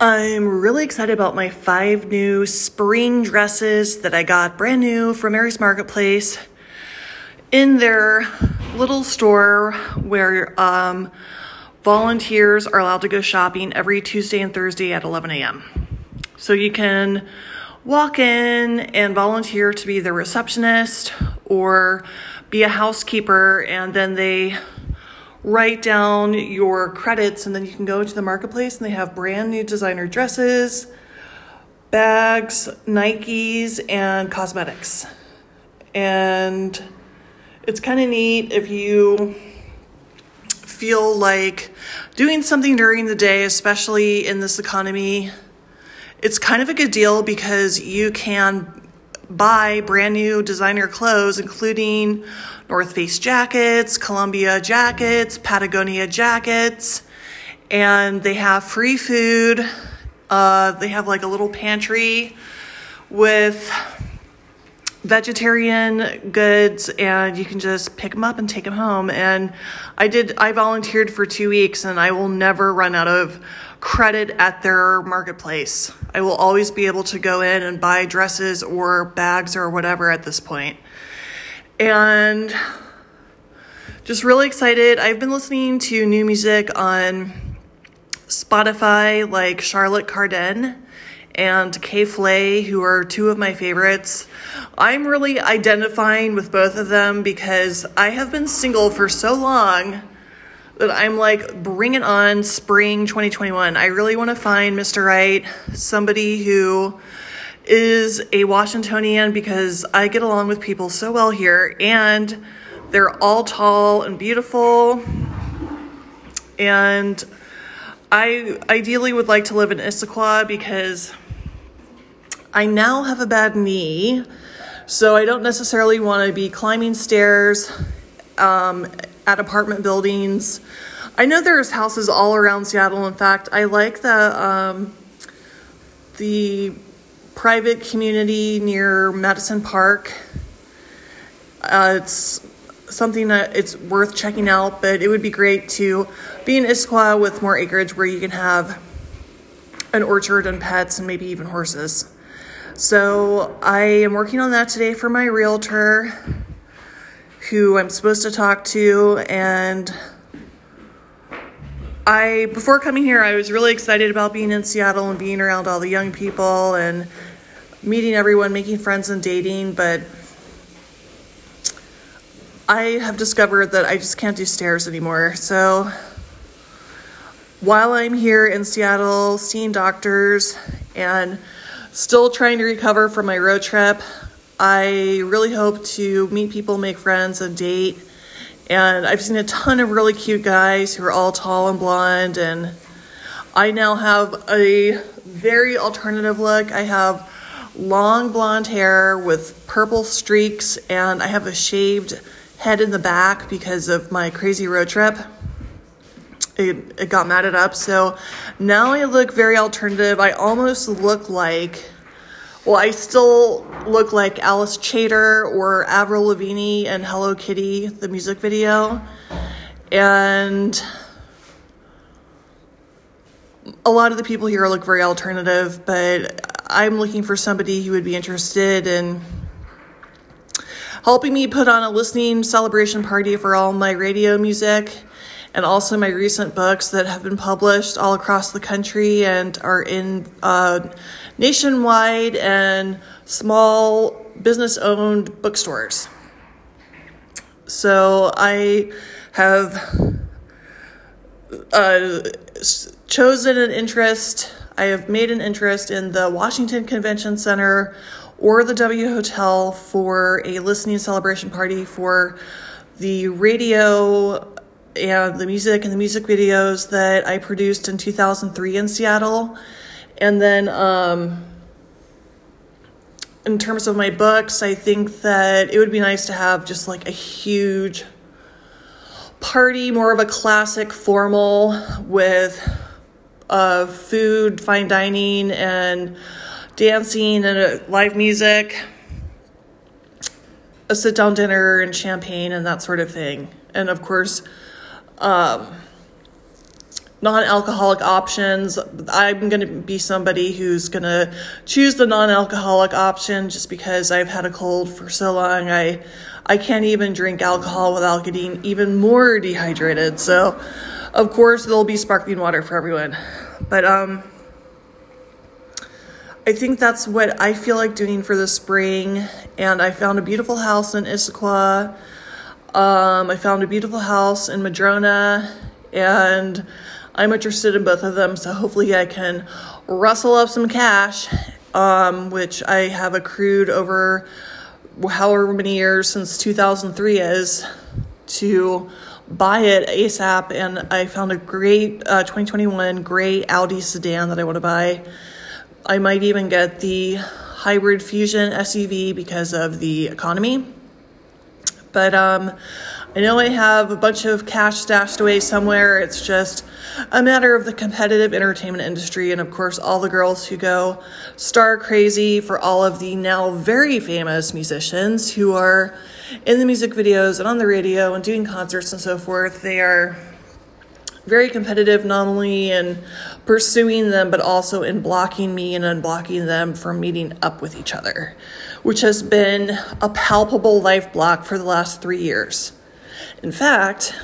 I'm really excited about my five new spring dresses that I got brand new from Mary's Marketplace in their little store where um, volunteers are allowed to go shopping every Tuesday and Thursday at 11 a.m. So you can walk in and volunteer to be the receptionist or be a housekeeper, and then they write down your credits, and then you can go to the marketplace and they have brand new designer dresses, bags, Nikes, and cosmetics. And it's kind of neat if you feel like doing something during the day, especially in this economy. It's kind of a good deal because you can buy brand new designer clothes, including North Face jackets, Columbia jackets, Patagonia jackets, and they have free food. Uh, they have like a little pantry with vegetarian goods and you can just pick them up and take them home and i did i volunteered for two weeks and i will never run out of credit at their marketplace. I will always be able to go in and buy dresses or bags or whatever at this point. And just really excited. I've been listening to new music on spotify like charlotte cardin and K.Flay, who are two of my favorites. I'm really identifying with both of them because I have been single for so long that I'm like, bring it on spring 2021. I really want to find Mr. Right, somebody who is a Washingtonian because I get along with people so well here and they're all tall and beautiful. And I ideally would like to live in Issaquah because I now have a bad knee, so I don't necessarily want to be climbing stairs um, at apartment buildings. I know there's houses all around Seattle. In fact, I like the um, the private community near Madison Park. Uh, it's something that it's worth checking out, but it would be great to be in Issaquah with more acreage where you can have an orchard and pets and maybe even horses. So I am working on that today for my realtor, who I'm supposed to talk to. And I, before coming here, I was really excited about being in Seattle and being around all the young people and meeting everyone, making friends and dating. But I have discovered that I just can't do stairs anymore. So while I'm here in Seattle seeing doctors and Still trying to recover from my road trip. I really hope to meet people, make friends, and date. And I've seen a ton of really cute guys who are all tall and blonde. And I now have a very alternative look. I have long blonde hair with purple streaks, and I have a shaved head in the back because of my crazy road trip. It, it got matted up. So now I look very alternative. I almost look like, well, I still look like Alice Chater or Avril Lavigne and Hello Kitty, the music video. And a lot of the people here look very alternative, but I'm looking for somebody who would be interested in helping me put on a listening celebration party for all my radio music and also my recent books that have been published all across the country and are in uh, nationwide and small business owned bookstores. So I have uh, chosen an interest, I have made an interest in the Washington Convention Center or the W Hotel for a listening celebration party for the radio and the music and the music videos that I produced in 2003 in Seattle. And then, um, in terms of my books, I think that it would be nice to have just like a huge party, more of a classic formal with uh, food, fine dining, and dancing and uh, live music, a sit down dinner and champagne and that sort of thing. And of course, um, non alcoholic options. I'm going to be somebody who's going to choose the non alcoholic option just because I've had a cold for so long. I, I can't even drink alcohol without getting even more dehydrated. So, of course, there'll be sparkling water for everyone. But, um, I think that's what I feel like doing for the spring. And I found a beautiful house in Issaquah. Um, I found a beautiful house in Madrona. And I'm interested in both of them. So hopefully I can rustle up some cash, um, which I have accrued over however many years since 2003 is to buy it ASAP. And I found a great uh, 2021 gray Audi sedan that I want to buy. I might even get the hybrid fusion SUV because of the economy. But um, I know I have a bunch of cash stashed away somewhere. It's just a matter of the competitive entertainment industry, and of course, all the girls who go star crazy for all of the now very famous musicians who are in the music videos and on the radio and doing concerts and so forth. They are very competitive, not only in pursuing them, but also in blocking me and unblocking them from meeting up with each other, which has been a palpable life block for the last three years. In fact,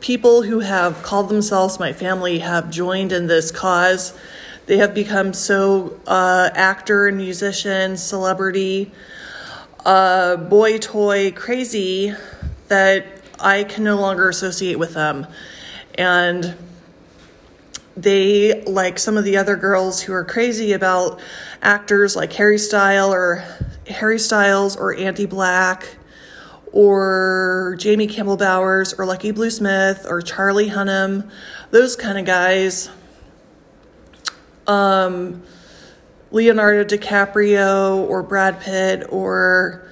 people who have called themselves my family have joined in this cause. They have become so uh, actor musician, celebrity, uh, boy toy crazy that I can no longer associate with them. And they, like some of the other girls who are crazy about actors like Harry Styles or Harry Styles or Andy Black or Jamie Campbell Bowers or Lucky Blue Smith or Charlie Hunnam, those kind of guys. Um, Leonardo DiCaprio or Brad Pitt or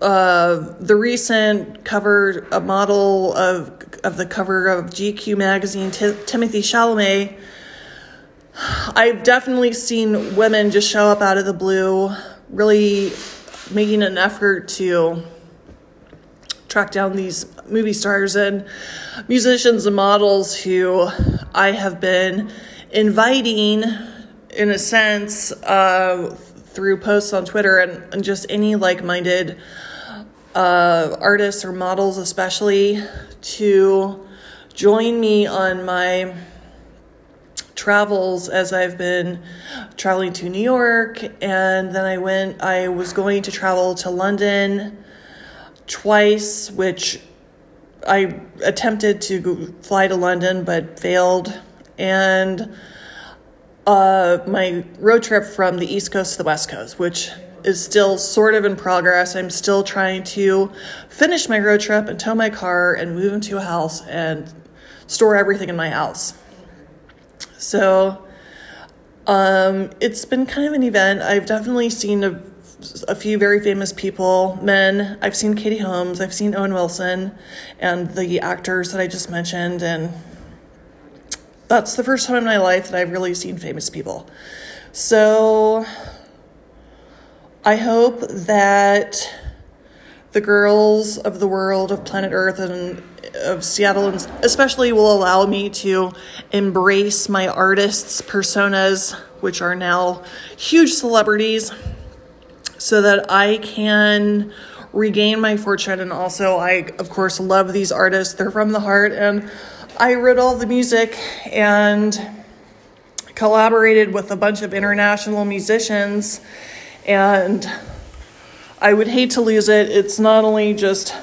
uh, the recent cover, a model of of the cover of GQ magazine, T- Timothée Chalamet. I've definitely seen women just show up out of the blue, really making an effort to track down these movie stars and musicians and models who I have been inviting, in a sense, uh, through posts on Twitter and, and just any like minded uh, artists or models, especially, to join me on my travels as I've been traveling to New York. And then I went I was going to travel to London twice which I attempted to fly to London but failed and uh, my road trip from the East Coast to the West Coast which is still sort of in progress. I'm still trying to finish my road trip and tow my car and move into a house and store everything in my house. So um, it's been kind of an event. I've definitely seen a, a few very famous people, men. I've seen Katie Holmes, I've seen Owen Wilson, and the actors that I just mentioned. And that's the first time in my life that I've really seen famous people. So I hope that the girls of the world of planet Earth and of Seattle, and especially, will allow me to embrace my artists' personas, which are now huge celebrities, so that I can regain my fortune. And also, I, of course, love these artists, they're from the heart, and I wrote all the music and collaborated with a bunch of international musicians and I would hate to lose it. It's not only just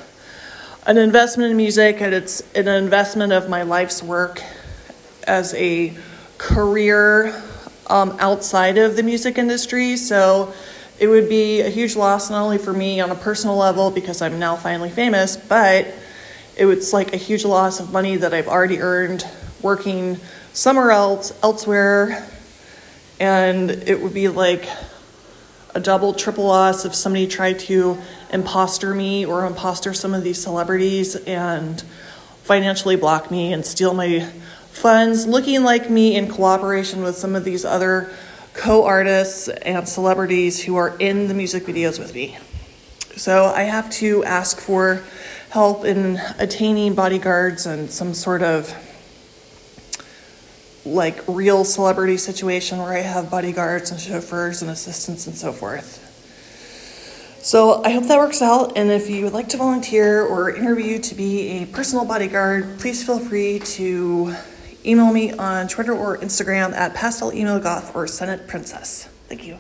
an investment in music, and it's an investment of my life's work as a career um, outside of the music industry. So it would be a huge loss, not only for me on a personal level because I'm now finally famous, but it was like a huge loss of money that I've already earned working somewhere else, elsewhere. And it would be like a double, triple loss if somebody tried to imposter me or imposter some of these celebrities and financially block me and steal my funds, looking like me in cooperation with some of these other co artists and celebrities who are in the music videos with me. So I have to ask for help in attaining bodyguards and some sort of like real celebrity situation where I have bodyguards and chauffeurs and assistants and so forth. So I hope that works out. And if you would like to volunteer or interview to be a personal bodyguard, please feel free to email me on Twitter or Instagram at pastel email goth or Senate Princess. Thank you.